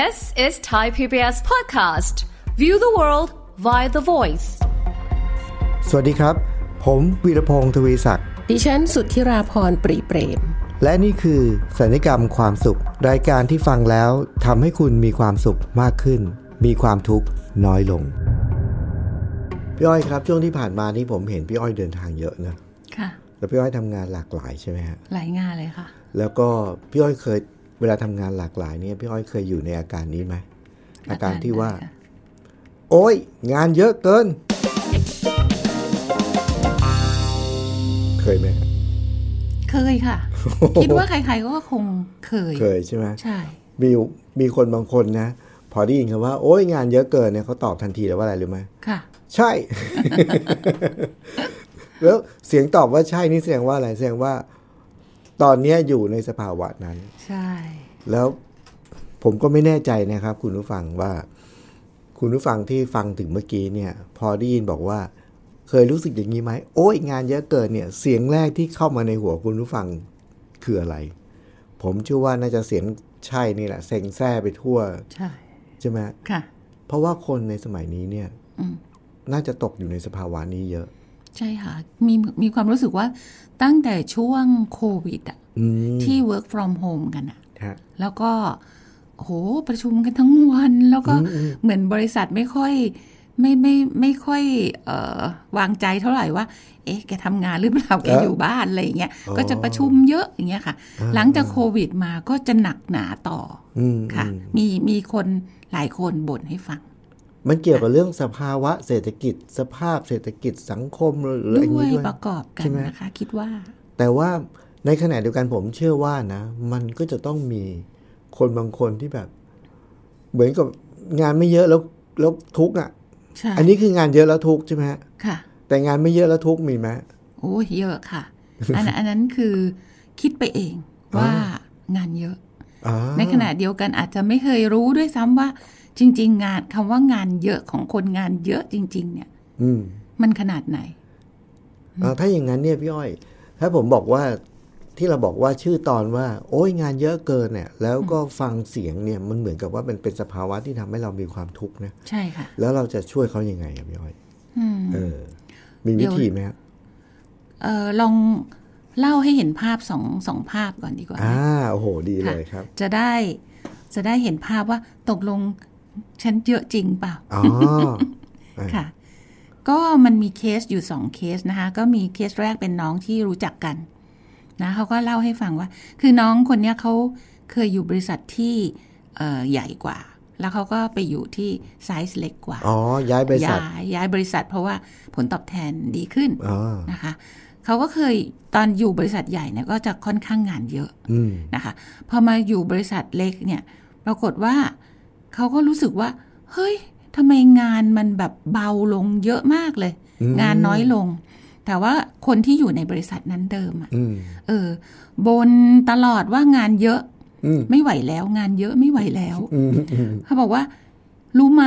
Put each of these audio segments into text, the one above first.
This is Thai PBS podcast. View the world via the voice. สวัสดีครับ ผมวีรพงศ์ทวีศักดิ์ ดิฉันสุทธิราพรปรีเปรม และนี่คือสัญญกรรมความสุข รายการที่ฟังแล้วทำให้คุณมีความสุขมากขึ้น มีความทุกข์น้อยลง พี่อ้อยครับ ช่วงที่ผ่านมานี่ผมเห็นพี่อ้อยเดินทางเยอะนะ ค่ะ แล้วพี่อ้อยทำงานหลากหลายใช่ไหมฮะ หลายงานเลยค่ะ แล้วก็พี่อ้อยเคย เวลาทำงานหลากหลายเนี่ยพี่อ้อยเคยอยู่ในอาการนี้ไหมอาการที่ว่า โอ้ยงานเยอะเกิน เคยไหมฮะเคยค่ะ คิดว่าใครๆก็คงเคย เคยใช่ไหมใช่ มีมีคนบางคนนะ พอได้ยินคำว่า โอ้ยงานเยอะเกินเนี่ยเขาตอบทันทีเลยว่าอะไรรู้ไหมค่ะ ใช่ แล้วเสียงตอบว่าใช่นี่แสดงว่าอะไรแสดงว่า ตอนเนี้ยอยู่ในสภาวะนั้น ใช่ แล้วผมก็ไม่แน่ใจนะครับ คุณผู้ฟังว่า คุณผู้ฟังที่ฟังถึงเมื่อกี้เนี่ย พอได้ยินบอกว่า เคยรู้สึกอย่างนี้ไหมโอ้ยงานเยอะเกินเนี่ย เสียงแรกที่เข้ามาในหัวคุณผู้ฟังคืออะไร ผมเชื่อว่าน่าจะเสียงใช่นี่แหละเซ็งแซ่ไปทั่ว ใช่ใช่ไหมค่ะ เพราะว่าคนในสมัยนี้เนี่ยอืมน่าจะตกอยู่ในสภาวะนี้เยอะ ใช่ค่ะ มีมีความรู้สึกว่าตั้งแต่ช่วงโควิดอะอืมที่ work from home กันอะฮะแล้วก็โหประชุมกันทั้งวัน แล้วก็เหมือนบริษัทไม่ค่อยไม่ไม่ไม่ค่อยเอ่อวางใจเท่าไหร่ว่า เอ๊ะ แกทำงานหรือเปล่า แกเอ๊ะอยู่บ้านอะไรอย่างเงี้ยอ๋อก็จะประชุมเยอะอย่างเงี้ยค่ะ หลังจากโควิดมาก็จะหนักหนาต่ออืมค่ะอืมมีมีคนหลายคนบ่นให้ฟัง มันเกี่ยวกับเรื่องสภาวะเศรษฐกิจ สภาพเศรษฐกิจสังคมหรืออะไรอย่างด้วยนี้ด้วยประกอบกัใช่นไหมนะคะคิดว่า แต่ว่าในขณะเดียวกันผมเชื่อว่านะ มันก็จะต้องมีคนบางคนที่แบบ เหมือนกับงานไม่เยอะแล้วแล้วทุกข์อะใช่อันนี้คืองานเยอะแล้วทุกข์ใช่ไหมฮะค่ะ แต่งานไม่เยอะแล้วทุกข์มีไหมโอ้ยเยอะค่ะ อันอันนั้นคือคิดไปเองว่างานเยอะอ่าในขณะเดียวกันอาจจะไม่เคยรู้ด้วยซ้ำว่า จริง ๆ งานคำว่างานเยอะของคนงานเยอะจริง ๆ เนี่ยอืมมันขนาดไหนอ่าถ้าอย่างนั้นเนี่ยพี่อ้อย ถ้าผมบอกว่าที่เราบอกว่าชื่อตอนว่า โอ้ยงานเยอะเกินเนี่ย แล้วก็ฟังเสียงเนี่ยมันเหมือนกับว่ามันเป็นสภาวะที่ทำให้เรามีความทุกข์นะใช่ค่ะ แล้วเราจะช่วยเขายังไงอะพี่อ้อยอืมเออ มีวิธีไหมครับเออลองเล่าให้เห็นภาพสองสองภาพก่อนดีกว่าอ่าโอ้โหดีเลยครับ จะได้จะได้เห็นภาพว่าตกลง ฉันเยอะจริงเปล่าอ๋อค่ะ ก็มันมีเคสอยู่สองเคสนะคะ ก็มีเคสแรกเป็นน้องที่รู้จักกันนะเขาก็เล่าให้ฟังว่า คือน้องคนเนี้ยเขาเคยอยู่บริษัทที่เอ่อใหญ่กว่า แล้วเขาก็ไปอยู่ที่ไซส์เล็กกว่า อ๋อ ย้ายบริษัท ย้ายย้ายบริษัทเพราะว่าผลตอบแทนดีขึ้นอ๋อนะคะเขาก็เคยตอนอยู่บริษัทใหญ่เนี่ยก็จะค่อนข้างงานเยอะอืมนะคะ พอมาอยู่บริษัทเล็กเนี่ย ปรากฏว่า เขาก็รู้สึกว่า เฮ้ยทำไมงานมันแบบเบาลงเยอะมากเลย งานน้อยลง แต่ว่าคนที่อยู่ในบริษัทนั้นเดิมอะอืมเออบนตลอดว่างานเยอะอืมไม่ไหวแล้วงานเยอะไม่ไหวแล้วอืมอืมเขาบอกว่า รู้ไหม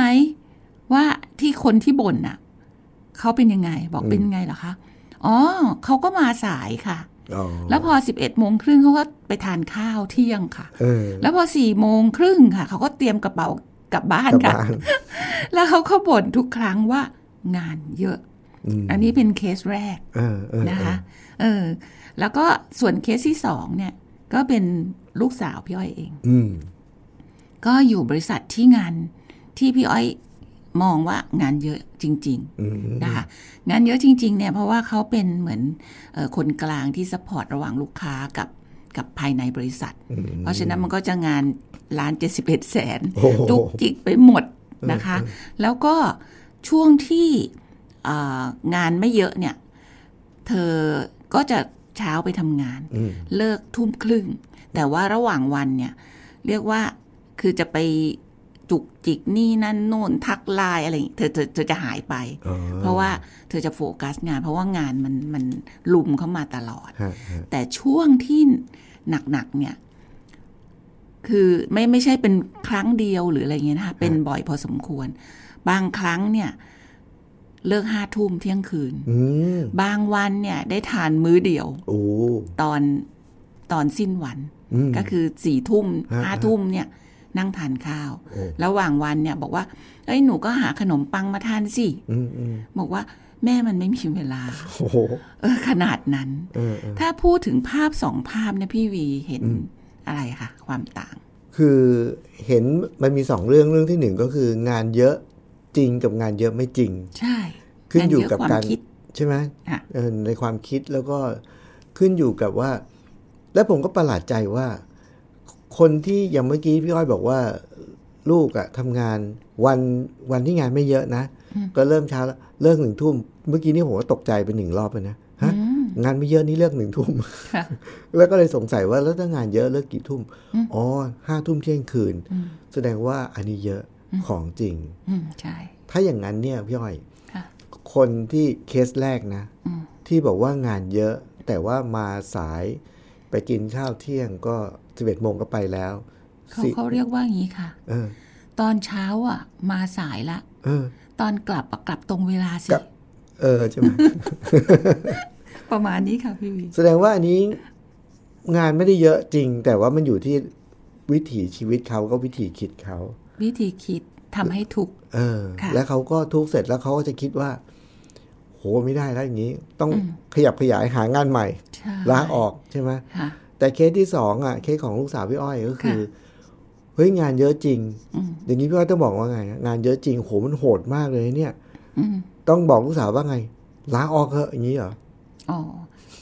ว่าที่คนที่บ่นน่ะเขาเป็นยังไง บอกเป็นยังไงเหรอคะอ๋อเขาก็มาสายค่ะอ๋อ แล้วพอสิบเอ็ดโมงครึ่งเขาก็ไปทานข้าวเที่ยงค่ะเออแล้วพอสี่โมงครึ่งค่ะเขาก็เตรียมกระเป๋ากลับบ้านกลับค่ะบ้านแล้วเขาก็บ่นทุกครั้งว่างานเยอะอืมอันนี้เป็นเคสแรกเออเออนะคะเออแล้วก็ส่วนเคสที่สองเนี่ย ก็เป็นลูกสาวพี่อ้อยเองอืมก็อยู่บริษัทที่งานที่พี่อ้อย มองว่างานเยอะจริงอืมๆนะคะงานเยอะจริงๆเนี่ยเพราะว่าเขาเป็นเหมือนเออคนกลางที่ support ระหว่างลูกค้ากับกับภายในบริษัท เพราะฉะนั้นมันก็จะงานล้านเจ็ดสิบเอ็ดแสนโอ้โหจุกจิกไปหมดนะคะ แล้วก็ช่วงที่เอ่องานไม่เยอะเนี่ย เธอก็จะเช้าไปทำงานอืมเลิกทุ่มครึ่ง แต่ว่าระหว่างวันเนี่ย เรียกว่าคือจะไป จุกจิกนี่นั่นโน่นทักไลน์อะไรอย่างงี้เธอเธอเธอจะหายไปอ๋อเพราะว่าเธอจะโฟกัสงาน เพราะว่างานมันมันลุมเข้ามาตลอดฮะฮะแต่ช่วงที่หนักๆเนี่ย คือไม่ไม่ใช่เป็นครั้งเดียวหรืออะไรเงี้ยนะคะเป็นบ่อยพอสมควร บางครั้งเนี่ย เลิกห้าทุ่มเที่ยงคืนอืมบางวันเนี่ย ได้ทานมื้อเดียวโอ้ตอนตอนสิ้นวันอืมก็คือสี่ทุ่มฮะห้าทุ่มเนี่ย นั่งทานข้าวโอ้ระหว่างวันเนี่ยบอกว่า เอ้ยหนูก็หาขนมปังมาทานสิอืมอืมบอกว่าแม่มันไม่มีเวลาโอ้โหเออขนาดนั้นเออเออถ้าพูดถึงภาพสองภาพเนี่ยพี่วีเห็นอะไรคะความต่าง คือเห็นมันมีสองเรื่องเรื่องที่หนึ่งก็คืองานเยอะจริงกับงานเยอะไม่จริง ใช่ ขึ้นอยู่กับงานเยอะการความคิดใช่ไหมค่ะเออในความคิดแล้วก็ขึ้นอยู่กับว่า แล้วผมก็ประหลาดใจว่า คนที่อย่างเมื่อกี้พี่อ้อยบอกว่าลูกอะทำงานวันวันที่งานไม่เยอะนะ ก็เริ่มเช้าแล้วเลิกหนึ่งทุ่ม เมื่อกี้นี่ผมก็ตกใจไปหนึ่งรอบเลยนะฮะงานไม่เยอะนี่เลิกหนึ่งทุ่มค่ะแล้วก็เลยสงสัยว่าแล้วถ้างานเยอะเลิกกี่ทุ่มอ๋อห้าทุ่มเที่ยงคืน แสดงว่าอันนี้เยอะของจริงอืมใช่ถ้าอย่างนั้นเนี่ยพี่อ้อยค่ะคนที่เคสแรกนะ ที่บอกว่างานเยอะแต่ว่ามาสาย ไปกินข้าวเที่ยงก็สิบเอ็ดโมงก็ไปแล้วเขาสิเขาเรียกว่าอย่างนี้ค่ะเออตอนเช้าอะ มาสายละเออตอนกลับอะกลับตรงเวลาสิกลับเออใช่ไหมประมาณนี้ค่ะพี่วีแสดงว่าอันนี้งานไม่ได้เยอะจริง แต่ว่ามันอยู่ที่วิถีชีวิตเขาก็วิถีคิดเขา วิธีคิดทำให้ทุกข์เออค่ะแล้วเขาก็ทุกข์เสร็จแล้วเขาก็จะคิดว่า โหไม่ได้แล้วอย่างนี้ ต้องขยับขยายหางานใหม่ใช่ลาออกใช่ไหมค่ะแต่เคสที่สองอะเคสของลูกสาวพี่อ้อยก็คือเฮ้ยงานเยอะจริง อย่างนี้พี่อ้อยต้องบอกว่าไงอะงานเยอะจริงโหมันโหดมากเลยเนี่ยอืมต้องบอกลูกสาวว่าไงลาออกเถอะอย่างนี้เหรออ๋อ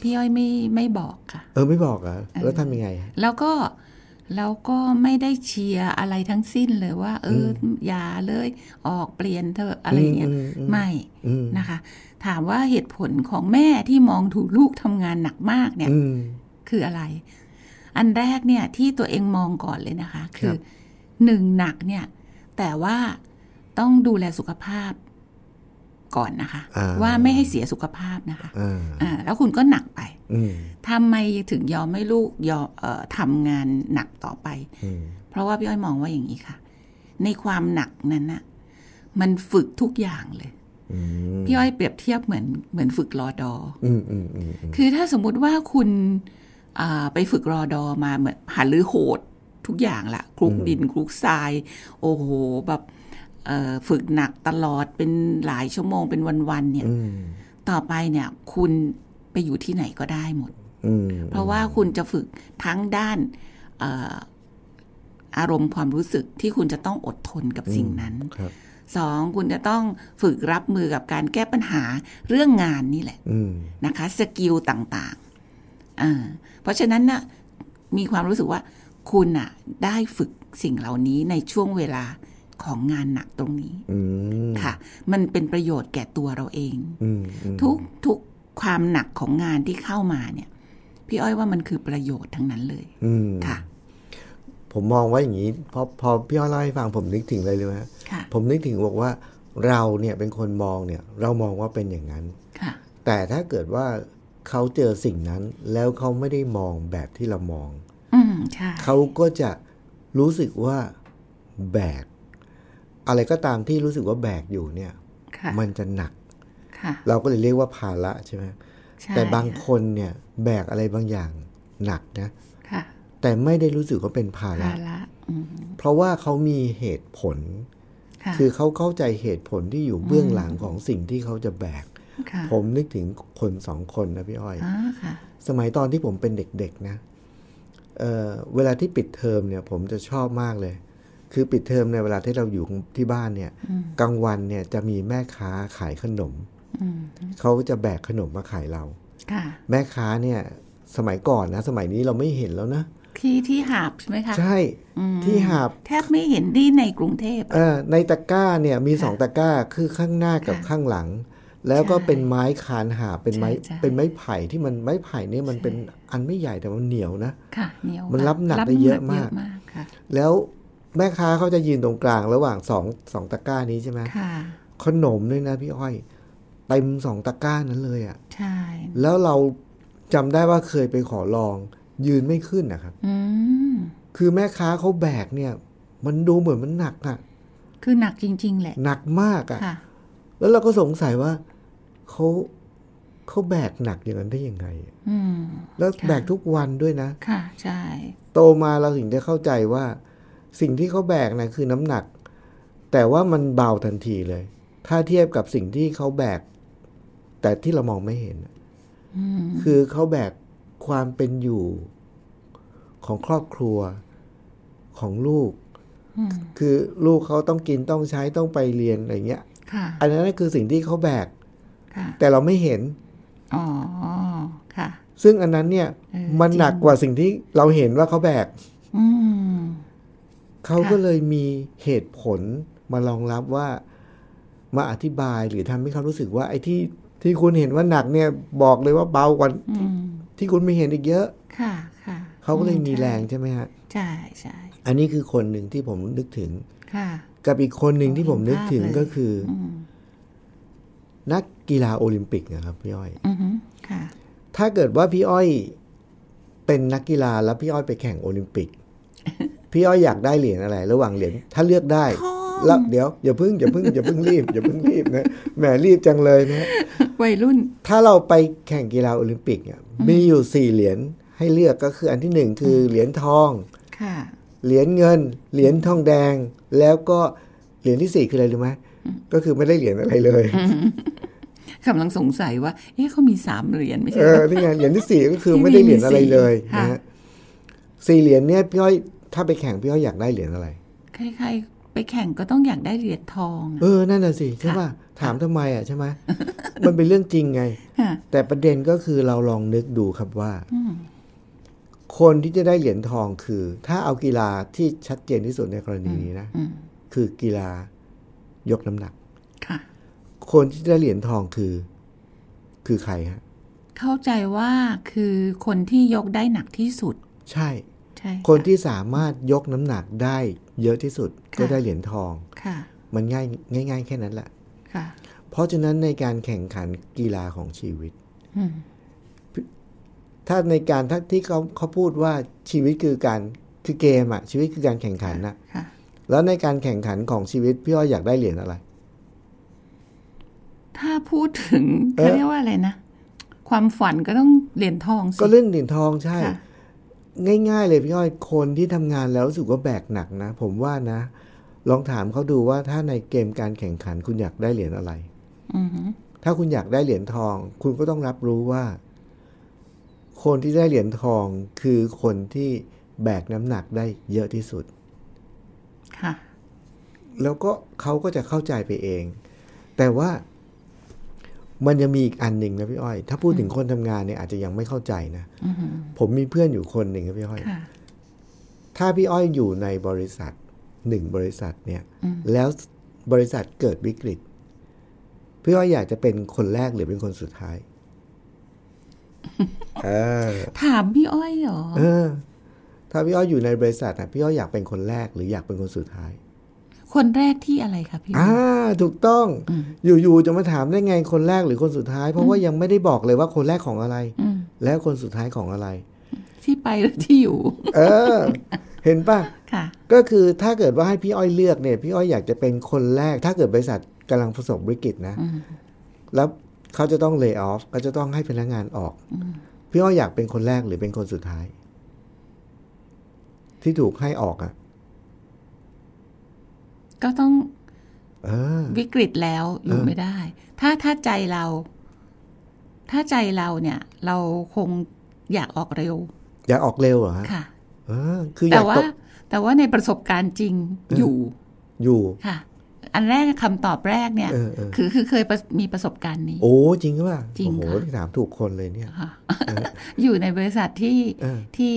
พี่อ้อยไม่ไม่บอกค่ะ เออไม่บอกเหรอะแล้วทำยังไงอะแล้วก็แล้วก็ไม่ได้เชียร์อะไรทั้งสิ้นเลยว่า เออออย่าเลย ออกเปลี่ยนเถอะอะไรอย่างเงี้ยไม่อืมนะคะ ถามว่าเหตุผลของแม่ที่มองถูกลูกทำงานหนักมากเนี่ยอืมคืออะไร อันแรกเนี่ยที่ตัวเองมองก่อนเลยนะคะ คืคอรับหนึ่งหนักเนี่ย แต่ว่าต้องดูแลสุขภาพก่อนนะคะอ่าว่าไม่ให้เสียสุขภาพนะคะอ่าอ่าแล้วคุณก็หนักไปอืมทำไมถึงยอมให้ลูกยอมเอ่อทำงานหนักต่อไปอืมเพราะว่าพี่อ้อยมองว่าอย่างนี้ค่ะ ในความหนักนั้นน่ะมันฝึกทุกอย่างเลยอืม พี่อ้อยเปรียบเทียบเหมือนเหมือนฝึกรอดออืมอืมอืมอืมคือถ้าสมมุติว่าคุณอ่าไปฝึกรอดอมาเหมือนหาหรือโหดทุกอย่างละคลุกดินคลุกทราย โอ้โหแบบเอ่อฝึกหนักตลอดเป็นหลายชั่วโมงเป็นวันๆเนี่ยอืมต่อไปเนี่ยคุณไปอยู่ที่ไหนก็ได้หมดอืมเพราะว่าคุณจะฝึกทั้งด้านเอ่ออารมณ์ความรู้สึกที่คุณจะต้องอดทนกับสิ่งนั้น ครับสองคุณจะต้องฝึกรับมือกับการแก้ปัญหาเรื่องงานนี่แหละอืมนะคะสกิลต่างๆอ่าเพราะฉะนั้นนะมีความรู้สึกว่าคุณอะได้ฝึกสิ่งเหล่านี้ในช่วงเวลาของงานหนักตรงนี้อืมค่ะ มันเป็นประโยชน์แก่ตัวเราเองอืมอืมทุกทุกความหนักของงานที่เข้ามาเนี่ย พี่อ้อยว่ามันคือประโยชน์ทั้งนั้นเลยอืมค่ะ ผมมองว่าอย่างนี้พอพอพี่อ้อยเล่าให้ฟังผมนึกถึงเลยเลยไหมค่ะผมนึกถึงบอกว่าเราเนี่ยเป็นคนมองเนี่ย เรามองว่าเป็นอย่างนั้นค่ะแต่ถ้าเกิดว่าเขาเจอสิ่งนั้น แล้วเขาไม่ได้มองแบบที่เรามองอืมใช่เขาก็จะรู้สึกว่าแบก อะไรก็ตามที่รู้สึกว่าแบกอยู่เนี่ยค่ะมันจะหนักค่ะเราก็เลยเรียกว่าภาระใช่ไหมใช่แต่บางคนเนี่ยแบกอะไรบางอย่างหนักนะค่ะ แต่ไม่ได้รู้สึกว่าเป็นภาระภาระอืมเพราะว่าเขามีเหตุผลค่ะคือเขาเข้าใจเหตุผลที่อยู่เบื้องหลังของสิ่งที่เขาจะแบกค่ะผมนึกถึงคนสองคนนะพี่อ้อยอ่าค่ะสมัยตอนที่ผมเป็นเด็กๆนะเเวลาที่ปิดเทอมเนี่ย ผมจะชอบมากเลย คือปิดเทอมในเวลาที่เราอยู่ที่บ้านเนี่ยกลางวันเนี่ยจะมีแม่ค้าขายขนมอืมเขาจะแบกขนมมาขายเราค่ะแม่ค้าเนี่ยสมัยก่อนนะ สมัยนี้เราไม่เห็นแล้วนะ ที่ที่หาบใช่ไหมคะ ใช่ที่หาบแทบไม่เห็นที่ในกรุงเทพเออในตะกร้าเนี่ยมีสองตะกร้าคือข้างหน้ากับค่ะข้างหลัง แล้วก็ใช่เป็นไม้คานหาบเป็นไม้ใช่ใช่เป็นไม้ไผ่ที่มันไม้ไผ่เนี่ยมันเป็นอันไม่ใหญ่แต่มันเหนียวนะค่ะเหนียวมันค่ะรับหนักได้เยอะมากค่ะแล้วแม่ค้าเขาจะยืนตรงกลางระหว่างสองสองตะกร้านี้ใช่ไหมค่ะขนมด้วยนะพี่อ้อยเต็มสองตะกร้านั้นเลยอะ่ะใช่แล้วเราจำได้ว่าเคยไปขอลอง ยืนไม่ขึ้นนะครับอืมคือแม่ค้าเขาแบกเนี่ย มันดูเหมือนมันหนักอะคือหนักจริง ๆ แหละ หนักมากอะค่ะแล้วเราก็สงสัยว่าเขาเขาแบกหนักอย่างนั้นได้ยังไงอืมแล้วค่ะแบกทุกวันด้วยนะ ค่ะ ใช่ โตมาเราถึงจะเข้าใจว่า สิ่งที่เขาแบกนะคือน้ำหนัก แต่ว่ามันเบาทันทีเลย ถ้าเทียบกับสิ่งที่เขาแบก แต่ที่เรามองไม่เห็นคือเขาแบก ความเป็นอยู่ของครอบครัวของลูก คือลูกเขาต้องกินต้องใช้ต้องไปเรียนอะไรเงี้ยค่ะอันนั้นคือสิ่งที่เขาแบกค่ะแต่เราไม่เห็นอ๋อค่ะ ซึ่งอันนั้นเนี่ยเออมันหนักกว่าสิ่งที่เราเห็นว่าเขาแบกอืมเขาค่ะก็เลยมีเหตุผลมารองรับว่ามาอธิบายหรือทำให้เขารู้สึกว่า ไอ้ที่ที่คุณเห็นว่าหนักเนี่ย บอกเลยว่าเบากว่าอืม ที่คุณไม่เห็นอีกเยอะ ค่ะ ค่ะ เขาก็เลยมีอืแรงใช่ไหมฮะ ใช่ใช่อันนี้คือคนหนึ่งที่ผมนึกถึง ค่ะ กับอีกคนหนึ่งที่ผมนึกถึงเห็นภาพเลยก็คืออมนักกีฬาโอลิมปิกนะครับพี่อ้อยอือฮึค่ะ ถ้าเกิดว่าพี่อ้อยเป็นนักกีฬาแล้วพี่อ้อยไปแข่งโอลิมปิก พี่อ้อยอยากได้เหรียญอะไร ระหว่างเหรียญถ้าเลือกได้ทอง แล้วเดี๋ยวอย่าเพิ่งอย่าเพิ่งอย่าเพิ่งรีบอย่าเพิ่งรีบนะแหมรีบจังเลยนะวัยรุ่น ถ้าเราไปแข่งกีฬาโอลิมปิกเนี่ยมีอยู่สี่เหรียญให้เลือกก็คืออันที่หนึ่งคือเหรียญทองค่ะเหรียญเงิน เหรียญทองแดง แล้วก็เหรียญที่สี่คืออะไรรู้ไหมก็คือไม่ได้เหรียญอะไรเลยกำลังสงสัยว่า เอ๊ะเขามีสามเหรียญไม่ใช่เอเหรออนี่ไงเหรียญที่สี่ก็คือที่ไม่ได้เหรียญอะไรเลยมีสี่นะค่ะฮะสี่เหรียญเนี่ยพี่อ้อยถ้าไปแข่งพี่อ้อยอยากได้เหรียญอะไรใครๆ ไปแข่งก็ต้องอยากได้เหรียญทองอะเออ นั่นน่ะสิใช่ป่ะ ถามทำไมอะใช่ไหมมันเป็นเรื่องจริงไงค่ะแต่ประเด็นก็คือเราลองนึกดูครับว่าอืมคนที่จะได้เหรียญทองคือ ถ้าเอากีฬาที่ชัดเจนที่สุดในกรณีนี้นะอืมคือกีฬายกน้ำหนักค่ะ คนที่ได้เหรียญทองคือ คือใครฮะ เข้าใจว่าคือคนที่ยกได้หนักที่สุด ใช่ใช่ะ คนที่สามารถยกน้ำหนักได้เยอะที่สุดค่ะก็ได้เหรียญทองค่ะมันง่ายง่าย ๆ แค่นั้นแหละค่ะเพราะฉะนั้นในการแข่งขันกีฬาของชีวิตอืมถ้าในการถ้าที่เขาเขาพูดว่าชีวิตคือการคือเกมอะชีวิตคือการแข่งขันนะค่ะแล้วในการแข่งขันของชีวิตพี่อ้อยอยากได้เหรียญอะไร ถ้าพูดถึงเอ๊ะเขาเรียกว่าอะไรนะ ความฝันก็ต้องเหรียญทองสิก็เล่นเหรียญทองใช่ค่ะ ง่ายๆเลยพี่อ้อยคนที่ทำงานแล้วรู้สึกว่าแบกหนักนะ ผมว่านะ ลองถามเขาดูว่าถ้าในเกมการแข่งขันคุณอยากได้เหรียญอะไรอือฮึถ้าคุณอยากได้เหรียญทอง คุณก็ต้องรับรู้ว่า คนที่ได้เหรียญทองคือคนที่แบกน้ำหนักได้เยอะที่สุด ค่ะ แล้วก็เขาก็จะเข้าใจไปเอง แต่ว่า มันยังมีอีกอันหนึ่งนะพี่อ้อย ถ้าพูดถึงคนทำงานเนี่ยอาจจะยังไม่เข้าใจนะอือฮึผมมีเพื่อนอยู่คนหนึ่งครับพี่อ้อยค่ะถ้าพี่อ้อยอยู่ในบริษัทหนึ่งบริษัทเนี่ย แล้วบริษัทเกิดวิกฤต พี่อ้อยอยากจะเป็นคนแรกหรือเป็นคนสุดท้ายเออถามพี่อ้อยเหรอเออถ้าพี่อ้อยอยู่ในบริษัทอะพี่อ้อยอยากเป็นคนแรกหรืออยากเป็นคนสุดท้าย คนแรกที่อะไรคะพี่อ้อ่าอยถูกต้อง อยู่ๆจะมาถามได้ไงคนแรกหรือคนสุดท้าย เพราะว่ายังไม่ได้บอกเลยว่าคนแรกของอะไรอืมแล้วคนสุดท้ายของอะไร ที่ไปหรือที่อยู่ เออ เห็นป่ะค่ะก็คือถ้าเกิดว่าให้พี่อ้อยเลือกเนี่ยพี่อ้อยอยากจะเป็นคนแรก ถ้าเกิดบริษัทกำลังประสบวิกฤตนะ แล้วเขาจะต้องเลิกออฟก็จะต้องให้พนักงานออกพี่อ้อยอยากเป็นคนแรกหรือเป็นคนสุดท้าย ที่ถูกให้ออกอะ ก็ต้องเออวิกฤตแล้วอยู่เออไม่ได้ ถ้าถ้าใจเรา ถ้าใจเราเนี่ย เราคงอยากออกเร็ว อยากออกเร็วเหรอฮะค่ะเออคืออแต่ยากว่าตกแต่ว่าในประสบการณ์จริงอยู่อยู่ค่ะ อันแรกคำตอบแรกเนี่ยเออเออคือคือเคยประมีประสบการณ์นี้ โอ้จริงหรือเปล่าจริงโอ้โหค่ะที่ถามถูกคนเลยเนี่ยค่ะอยู่ในบริษัทที่เออที่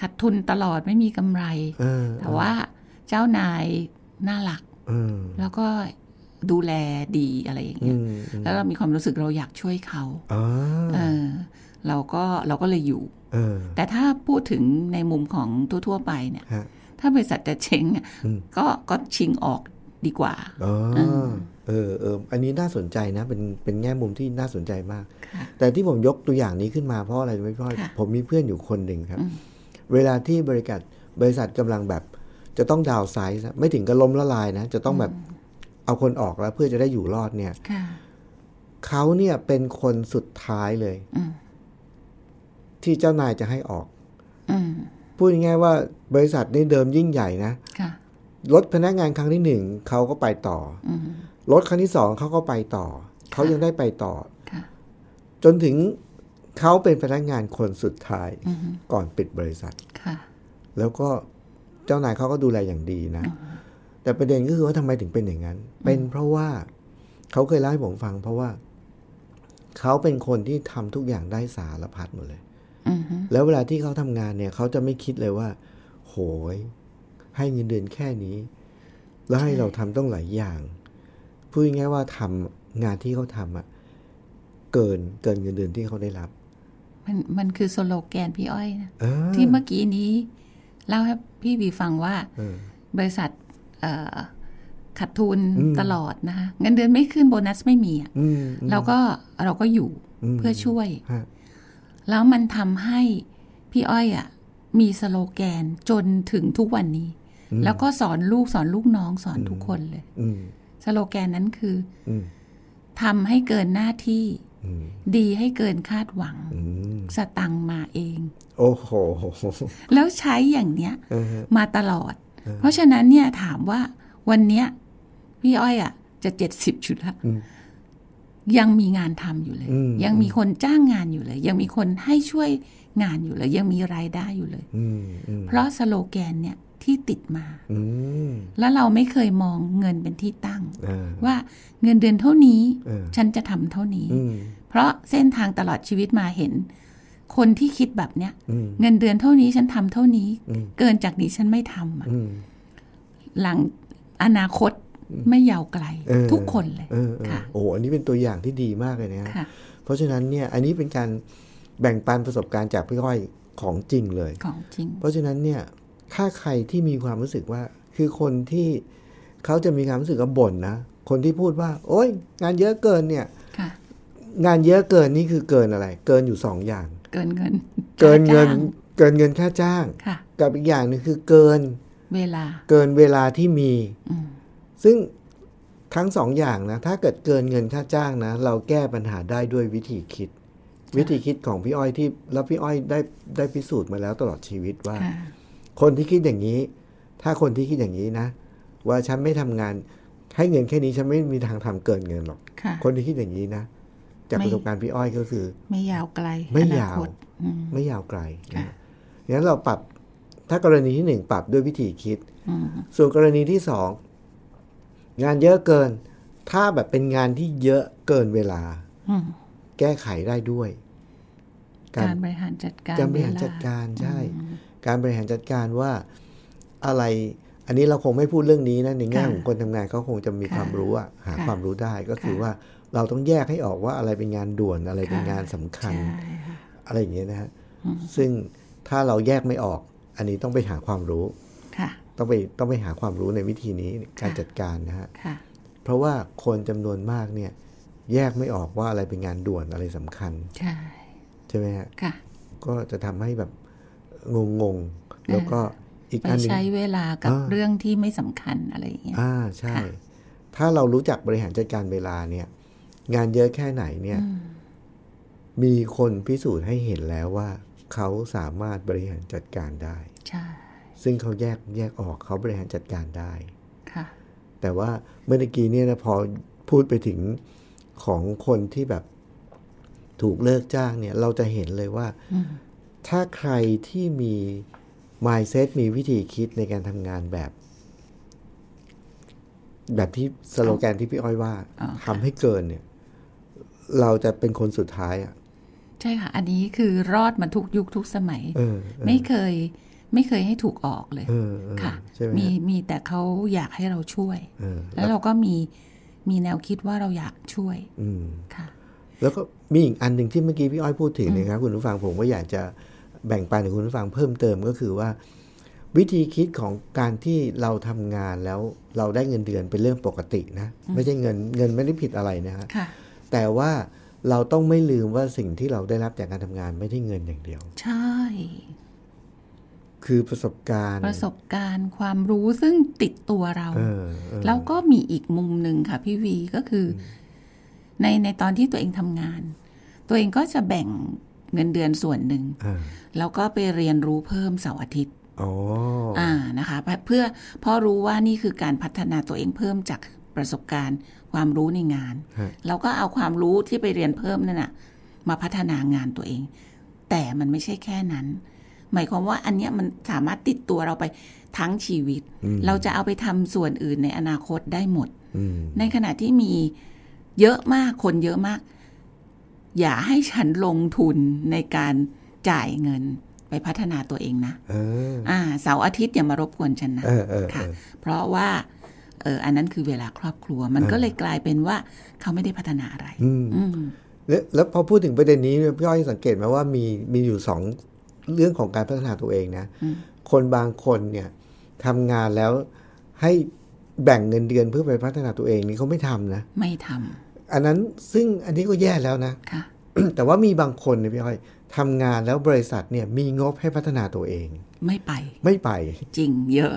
ขาดทุนตลอดไม่มีกำไรเออแต่ว่าเจ้านาย น่ารักเออแล้วก็ดูแลดีอะไรอย่างอืเงี้ยมอืมแล้วเรามีความรู้สึกเราอยากช่วยเขาอ๋อเออเราก็เราก็เลยอยู่เออแต่ถ้าพูดถึงในมุมของทั่ว ๆ ไปเนี่ยฮะถ้าบริษัทจะเช้งอะอืมก็ก็ชิงออกดีกว่าอ๋อเออเออเอออันนี้น่าสนใจนะ เป็นเป็นแง่มุมที่น่าสนใจมากค่ะแต่ที่ผมยกตัวอย่างนี้ขึ้นมาเพราะอะไรรู้ไหม่พ่อค่ะผมมีเพื่อนอยู่คนหนึ่งครับอืมเวลาที่บริษัทบริษัทกำลังแบบ จะต้องดาวน์ไซส์นะไม่ถึงกับล้มละลายนะ จะต้องแบบเอาคนออกแล้วเพื่อจะได้อยู่รอดเนี่ยค่ะเขาเนี่ยเป็นคนสุดท้ายเลยอืมที่เจ้านายจะให้ออกอืมพูดง่ายๆว่าบริษัทนี่เดิมยิ่งใหญ่นะค่ะลดพนักงานครั้งที่หนึ่งเขาก็ไปต่ออืมลดครั้งที่สองเขาก็ไปต่อ เขายังได้ไปต่อค่ะจนถึงเขาเป็นพนักงานคนสุดท้ายอืมก่อนปิดบริษัทค่ะแล้วก็ เจ้านายเขาก็ดูแลอย่างดีนะ แต่ประเด็นก็คือว่าทำไมถึงเป็นอย่างนั้น เป็นเพราะว่าเขาเคยเล่าให้ผมฟัง เพราะว่าเขาเป็นคนที่ทำทุกอย่างได้สารพัดหมดเลยอืมแล้วเวลาที่เขาทำงานเนี่ยเขาจะไม่คิดเลยว่า โหย ให้เงินเดือนแค่นี้ แล้วให้เราทำต้องหลายอย่างพูดง่ายๆว่าทำงานที่เขาทำอะเกินเกินเงินเดือนที่เขาได้รับ มันมันคือสโลแกนพี่อ้อยนะเออที่เมื่อกี้นี้ เล่าให้พี่บีฟังว่าเออบริษัทเอ่อขาดทุนอืมตลอดนะคะเงินเดือนไม่ขึ้นโบนัสไม่มีอะอืมเราก็เราก็อยู่อืมเพื่อช่วยฮะแล้วมันทำให้พี่อ้อยอะมีสโลแกนจนถึงทุกวันนี้ แล้วก็สอนลูกสอนลูกน้องสอนทุกคนเลยอืมสโลแกนนั้นคืออืมทำให้เกินหน้าที่อืม ดีให้เกินคาดหวังอืมสตังค์มาเอง โอ้โห แล้วใช้อย่างเนี้ยเออฮะมาตลอด เพราะฉะนั้นเนี่ยถามว่าวันเนี้ยพี่อ้อยอะ จะเจ็ดสิบชุดละอืมยังมีงานทำอยู่เลยอืมยังมีคนจ้างงานอยู่เลย ยังมีคนให้ช่วยงานอยู่เลย ยังมีรายได้อยู่เลยอืมอืมเพราะสโลแกนเนี่ย ที่ติดมาอืมแล้วเราไม่เคยมองเงินเป็นที่ตั้งอ่าว่าเงินเดือนเท่านี้เออฉันจะทำเท่านี้อืมเพราะเส้นทางตลอดชีวิตมาเห็น คนที่คิดแบบเนี้ยอืมเงินเดือนเท่านี้ฉันทำเท่านี้อืมเกินจากนี้ฉันไม่ทำอะอืมหลังอนาคตไม่ยาวไกลเออทุกคนเลยเออเออค่ะโอ้โหอันนี้เป็นตัวอย่างที่ดีมากเลยนะฮะค่ะเพราะฉะนั้นเนี่ยอันนี้เป็นการแบ่งปันประสบการณ์จากพี่อ้อยของจริงเลย ของจริง เพราะฉะนั้นเนี่ย ถ้าใครที่มีความรู้สึกว่า คือคนที่เขาจะมีความรู้สึกว่าบ่นนะ คนที่พูดว่า โอ๊ย งานเยอะเกินเนี่ยค่ะงานเยอะเกินนี่คือเกินอะไร เกินอยู่สองอย่าง เกินเงิน เกินเงินค่าจ้เกินเงินค่าจ้างางค่ะกับอีกอย่างหนึงคือเกินเวลา เกินเวลาที่มีอืมซึ่งทั้งสองอย่างนะ ถ้าเกิดเกินเงินค่าจ้างนะ เราแก้ปัญหาได้ด้วยวิธีคิด วิธีคิดของพี่อ้อยที่ แล้วพี่อ้อยได้ได้พิสูจน์มาแล้วตลอดชีวิตว่า ค่ะคนที่คิดอย่างนี้ ถ้าคนที่คิดอย่างนี้นะ ว่าฉันไม่ทำงาน ให้เงินแค่นี้ฉันไม่มีทางทำเกินเงินหรอกค่ะคนที่คิดอย่างนี้นะ จากไม่ประสบการณ์พี่อ้อยก็คือ ไม่ยาวไกล ไม่อนยาวคตอืมไม่ยาวไกลค่ะนะงั้นเราปรับถ้ากรณีที่หนึ่งปรับด้วยวิธีคิดอืมส่วนกรณีที่สองงานเยอะเกิน ถ้าแบบเป็นงานที่เยอะเกินเวลาอืมแก้ไขได้ด้วย การบริหารจัดการการบริหารเวลจัดการใช่ การบริหารจัดการว่าอะไร อันนี้เราคงไม่พูดเรื่องนี้นะในแง่ของคนทำงานเขาคงจะมีความรู้อะหาความรู้ได้ก็คือว่าเราต้องแยกให้ออกว่าอะไรเป็นงานด่วนอะไรเป็นงานสำคัญใช่ค่ะอะไรอย่างเงี้ยนะฮะซึ่งถ้าเราแยกไม่ออก อันนี้ต้องไปหาความรู้ค่ะต้องไปต้องไปหาความรู้ในวิธีนี้การจัดการนะฮะค่ะเพราะว่าคนจำนวนมากเนี่ยแยกไม่ออกว่าอะไรเป็นงานด่วนอะไรสำคัญ ใช่ใช่ไหมฮะค่ะก็จะทำให้แบบ งงๆ แล้วก็อีกไปอันหนึงใช้เวลากับอ่าเรื่องที่ไม่สำคัญอะไรอย่างเงี้ยอ่าใช่ค่ะถ้าเรารู้จักบริหารจัดการเวลาเนี่ย งานเยอะแค่ไหนเนี่ย มีคนพิสูจน์ให้เห็นแล้วว่า เขาสามารถบริหารจัดการได้ใช่ซึ่งเขาแยกแยกออกเขาบริหารจัดการได้ค่ะ แต่ว่าเมื่อกี้เนี่ยนะพอพูดไปถึงของคนที่แบบถูกเลิกจ้างเนี่ย เราจะเห็นเลยว่า ถ้าใครที่มี mindset มีวิธีคิดในการทำงานแบบ แบบที่สโลแกนที่พี่อ้อยว่าอ๋อค่ะทำให้เกินเนี่ย เราจะเป็นคนสุดท้ายอะใช่ค่ะ อันนี้คือรอดมาทุกยุคทุกสมัยเออเออไม่เคยไม่เคยให้ถูกออกเลยเออเออค่ะใช่ไหมมีฮะมีแต่เขาอยากให้เราช่วยเออแล้วเราก็มีมีแนวคิดว่าเราอยากช่วยอืมค่ะ แล้วก็มีอีกอันหนึ่งที่เมื่อกี้พี่อ้อยพูดถึงนะครับคุณผู้ฟังผมก็อยากจะ แบ่งปันกับคุณผู้ฟังเพิ่มเติมก็คือว่า วิธีคิดของการที่เราทำงานแล้วเราได้เงินเดือนเป็นเรื่องปกตินะ ไม่ใช่เงินเงินไม่ได้ผิดอะไรนะฮะค่ะแต่ว่าเราต้องไม่ลืมว่าสิ่งที่เราได้รับจากการทำงานไม่ใช่เงินอย่างเดียว ใช่ คือประสบการณ์ ประสบการณ์ความรู้ซึ่งติดตัวเราเออเออแล้วก็มีอีกมุมหนึ่งค่ะพี่วีก็คืออในในตอนที่ตัวเองทำงาน ตัวเองก็จะแบ่ง เงินเดือนส่วนหนึ่งอ่าแล้วก็ไปเรียนรู้เพิ่มเสาร์อาทิตย์อ๋ออ่านะคะ เพื่อเพราะรู้ว่านี่คือการพัฒนาตัวเองเพิ่มจากประสบการณ์ความรู้ในงานฮะเราก็เอาความรู้ที่ไปเรียนเพิ่มนั่นน่ะมาพัฒนางานตัวเอง แต่มันไม่ใช่แค่นั้น หมายความว่าอันเนี้ยมันสามารถติดตัวเราไปทั้งชีวิต เราจะเอาไปทำส่วนอื่นในอนาคตได้หมดอืมในขณะที่มีเยอะมากคนเยอะมาก อย่าให้ฉันลงทุนในการจ่ายเงินไปพัฒนาตัวเองนะเอออ่าเสาร์อาทิตย์อย่ามารบกวนฉันนะเออเออค่ะเออเพราะว่าเอออันนั้นคือเวลาครอบครัว มันก็เลยกลายเป็นว่าเขาไม่ได้พัฒนาอะไรอืมอืมแล้วแล้วพอพูดถึงประเด็นนี้พี่อ้อยสังเกตไหมว่ามีมีอยู่สองเรื่องของการพัฒนาตัวเองนะ คนบางคนเนี่ยทำงานแล้วให้แบ่งเงินเดือนเพื่อไปพัฒนาตัวเองนี่เขาไม่ทำนะ ไม่ท อันนั้นซึ่งอันนี้ก็แย่แล้วนะำค่ะแต่ว่ามีบางคนเนี่ยพี่อ้อยทำงานแล้วบริษัทเนี่ยมีงบให้พัฒนาตัวเอง ไม่ไป ไม่ไป จริงเยอะ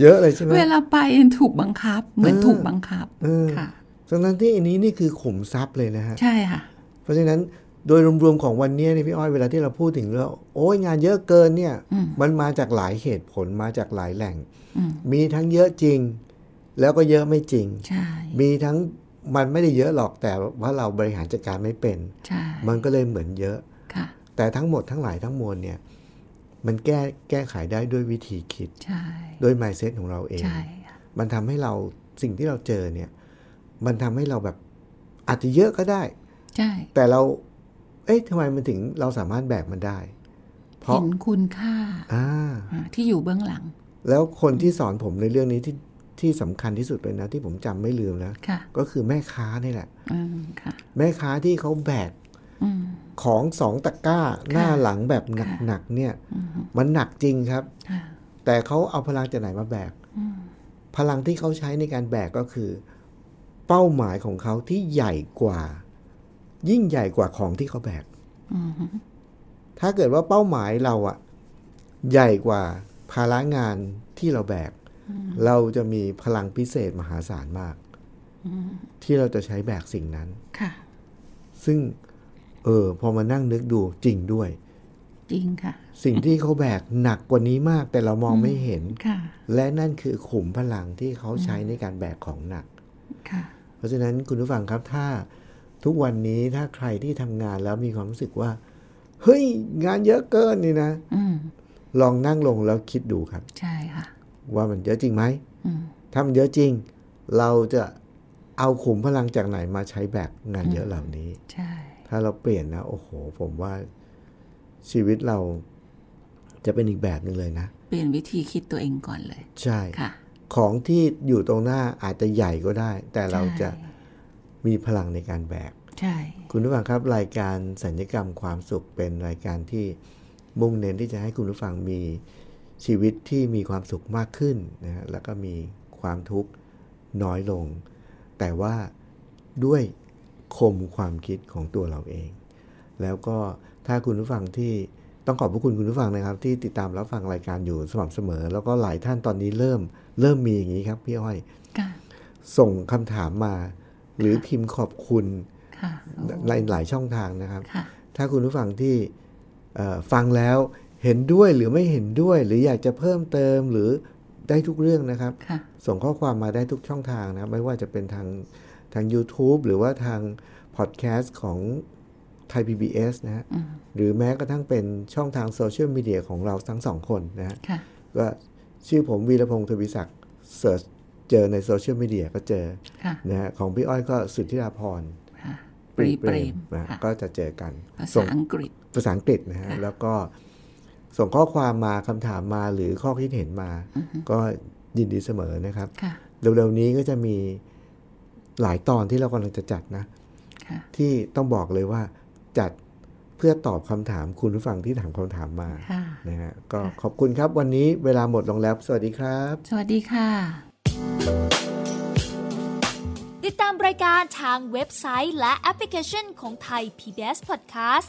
เยอะเลยใช่ไหมเวลาไปถูกบังคับ เหมือนเออถูกบังคับเออค่ะดังนั้นที่อันนี้นี่คือขุมทรัพย์เลยนะฮะใช่ค่ะ เพราะฉะนั้นโดยรวมๆของวันนี้เนี่ยพี่อ้อยเวลาที่เราพูดถึงแล้วโอ้ยงานเยอะเกินเนี่ย มันมาจากหลายเหตุผลมาจากหลายแหล่งอืมมีทั้งเยอะจริง แล้วก็เยอะไม่จริงใช่มีทั้ง มันไม่ได้เยอะหรอกแต่ว่าเราบริหารจัดการไม่เป็นใช่มันก็เลยเหมือนเยอะค่ะแต่ทั้งหมดทั้งหลายทั้งมวลเนี่ย มันแก้แก้ไขได้ด้วยวิธีคิดใช่ด้วย mindset ของเราเองใช่ค่ะมันทำให้เราสิ่งที่เราเจอเนี่ย มันทำให้เราแบบอาจจะเยอะก็ได้ใช่แต่เรา เอ๊ะทำไมมันถึงเราสามารถแบกมันได้ เพราะเห็นคุณค่าอ่าอ่าที่อยู่เบื้องหลัง แล้วคนที่สอนผมในเรื่องนี้ที่ ที่สำคัญที่สุดเลยนะที่ผมจำไม่ลืมนะค่ะก็คือแม่ค้านี่แหละอืมค่ะแม่ค้าที่เขาแบกอืมของสองตะกร้าหน้าหลังแบบหนักๆเนี่ย มันหนักจริงครับค่ะแต่เขาเอาพลังจากไหนมาแบกอืมพลังที่เขาใช้ในการแบกก็คือ เป้าหมายของเขาที่ใหญ่กว่า ยิ่งใหญ่กว่าของที่เขาแบกอืมถ้าเกิดว่าเป้าหมายเราอะใหญ่กว่าภาระงานที่เราแบก เราจะมีพลังพิเศษมหาศาลมาก ที่เราจะใช้แบกสิ่งนั้นค่ะซึ่ง เออ พอมานั่งนึกดูจริงด้วย จริงค่ะ สิ่งที่เขาแบกหนักกว่านี้มาก แต่เรามองไม่เห็นค่ะ และนั่นคือขุมพลังที่เขาใช้ในการแบกของหนักค่ะ เพราะฉะนั้นคุณผู้ฟังครับถ้าทุกวันนี้ถ้าใครที่ทำงานแล้วมีความรู้สึกว่า เฮ้ย งานเยอะเกินนี่นะอืมลองนั่งลงแล้วคิดดูครับ ใช่ค่ะ ว่ามันเยอะจริงไหมอืมถ้ามันเยอะจริง เราจะเอาขุมพลังจากไหนมาใช้แบกงานเยอะเหล่านี้ใช่ถ้าเราเปลี่ยนนะ โอ้โห ผมว่าชีวิตเราจะเป็นอีกแบบหนึ่งเลยนะ เปลี่ยนวิธีคิดตัวเองก่อนเลย ใช่ค่ะ ของที่อยู่ตรงหน้าอาจจะใหญ่ก็ได้ แต่เราจะใช่มีพลังในการแบก ใช่ คุณผู้ฟังครับ รายการสัญญกรรมความสุขเป็นรายการที่มุ่งเน้นที่จะให้คุณผู้ฟังมี ชีวิตที่มีความสุขมากขึ้นนะฮะแล้วก็มีความทุกข์น้อยลง แต่ว่าด้วยคมความคิดของตัวเราเอง แล้วก็ถ้าคุณผู้ฟังที่ต้องขอบพระคุณคุณผู้ฟังนะครับ ที่ติดตามรับฟังรายการอยู่สม่ำเสมอ แล้วก็หลายท่านตอนนี้เริ่มเริ่มมีอย่างนี้ครับพี่อ้อยค่ะส่งคำถามมา หรือพิมพ์ขอบคุณค่ะโอ้ในหลายช่องทางนะครับค่ะถ้าคุณผู้ฟังที่เอ่อฟังแล้ว เห็นด้วยหรือไม่เห็นด้วย หรืออยากจะเพิ่มเติมหรือได้ทุกเรื่องนะครับค่ะส่งข้อความมาได้ทุกช่องทางนะครับไม่ว่าจะเป็นทางทาง YouTube หรือว่าทางพอดแคสต์ของไทย PBS นะฮะหรือแม้กระทั่งเป็นช่องทางโซเชียลมีเดียของเราทั้งสองคนนะฮะค่ะก็ชื่อผมวีรพงศ์ทวิศักดิ์ search เจอในโซเชียลมีเดียก็เจอค่ะนะฮะของพี่อ้อยก็สุทธิราพรค่ะปรีเปรมนะค่ะก็จะเจอกัน ภาส่ษางอังกฤษภาษาอังกฤษนะฮะแล้วก็ ส่งข้อความมาคำถามมาหรือข้อคิดเห็นมา ก็ยินดีเสมอนะครับค่ะเร็วๆนี้ก็จะมีหลายตอนที่เรากำลังจะจัดนะค่ะที่ต้องบอกเลยว่าจัดเพื่อตอบคำถามคุณผู้ฟังที่ถามคำถามมาค่ะนะฮะก็ขอบคุณครับวันนี้เวลาหมดลงแล้ว สวัสดีครับ สวัสดีค่ะ ติดตามรายการทางเว็บไซต์และแอปพลิเคชันของไทย PBS Podcast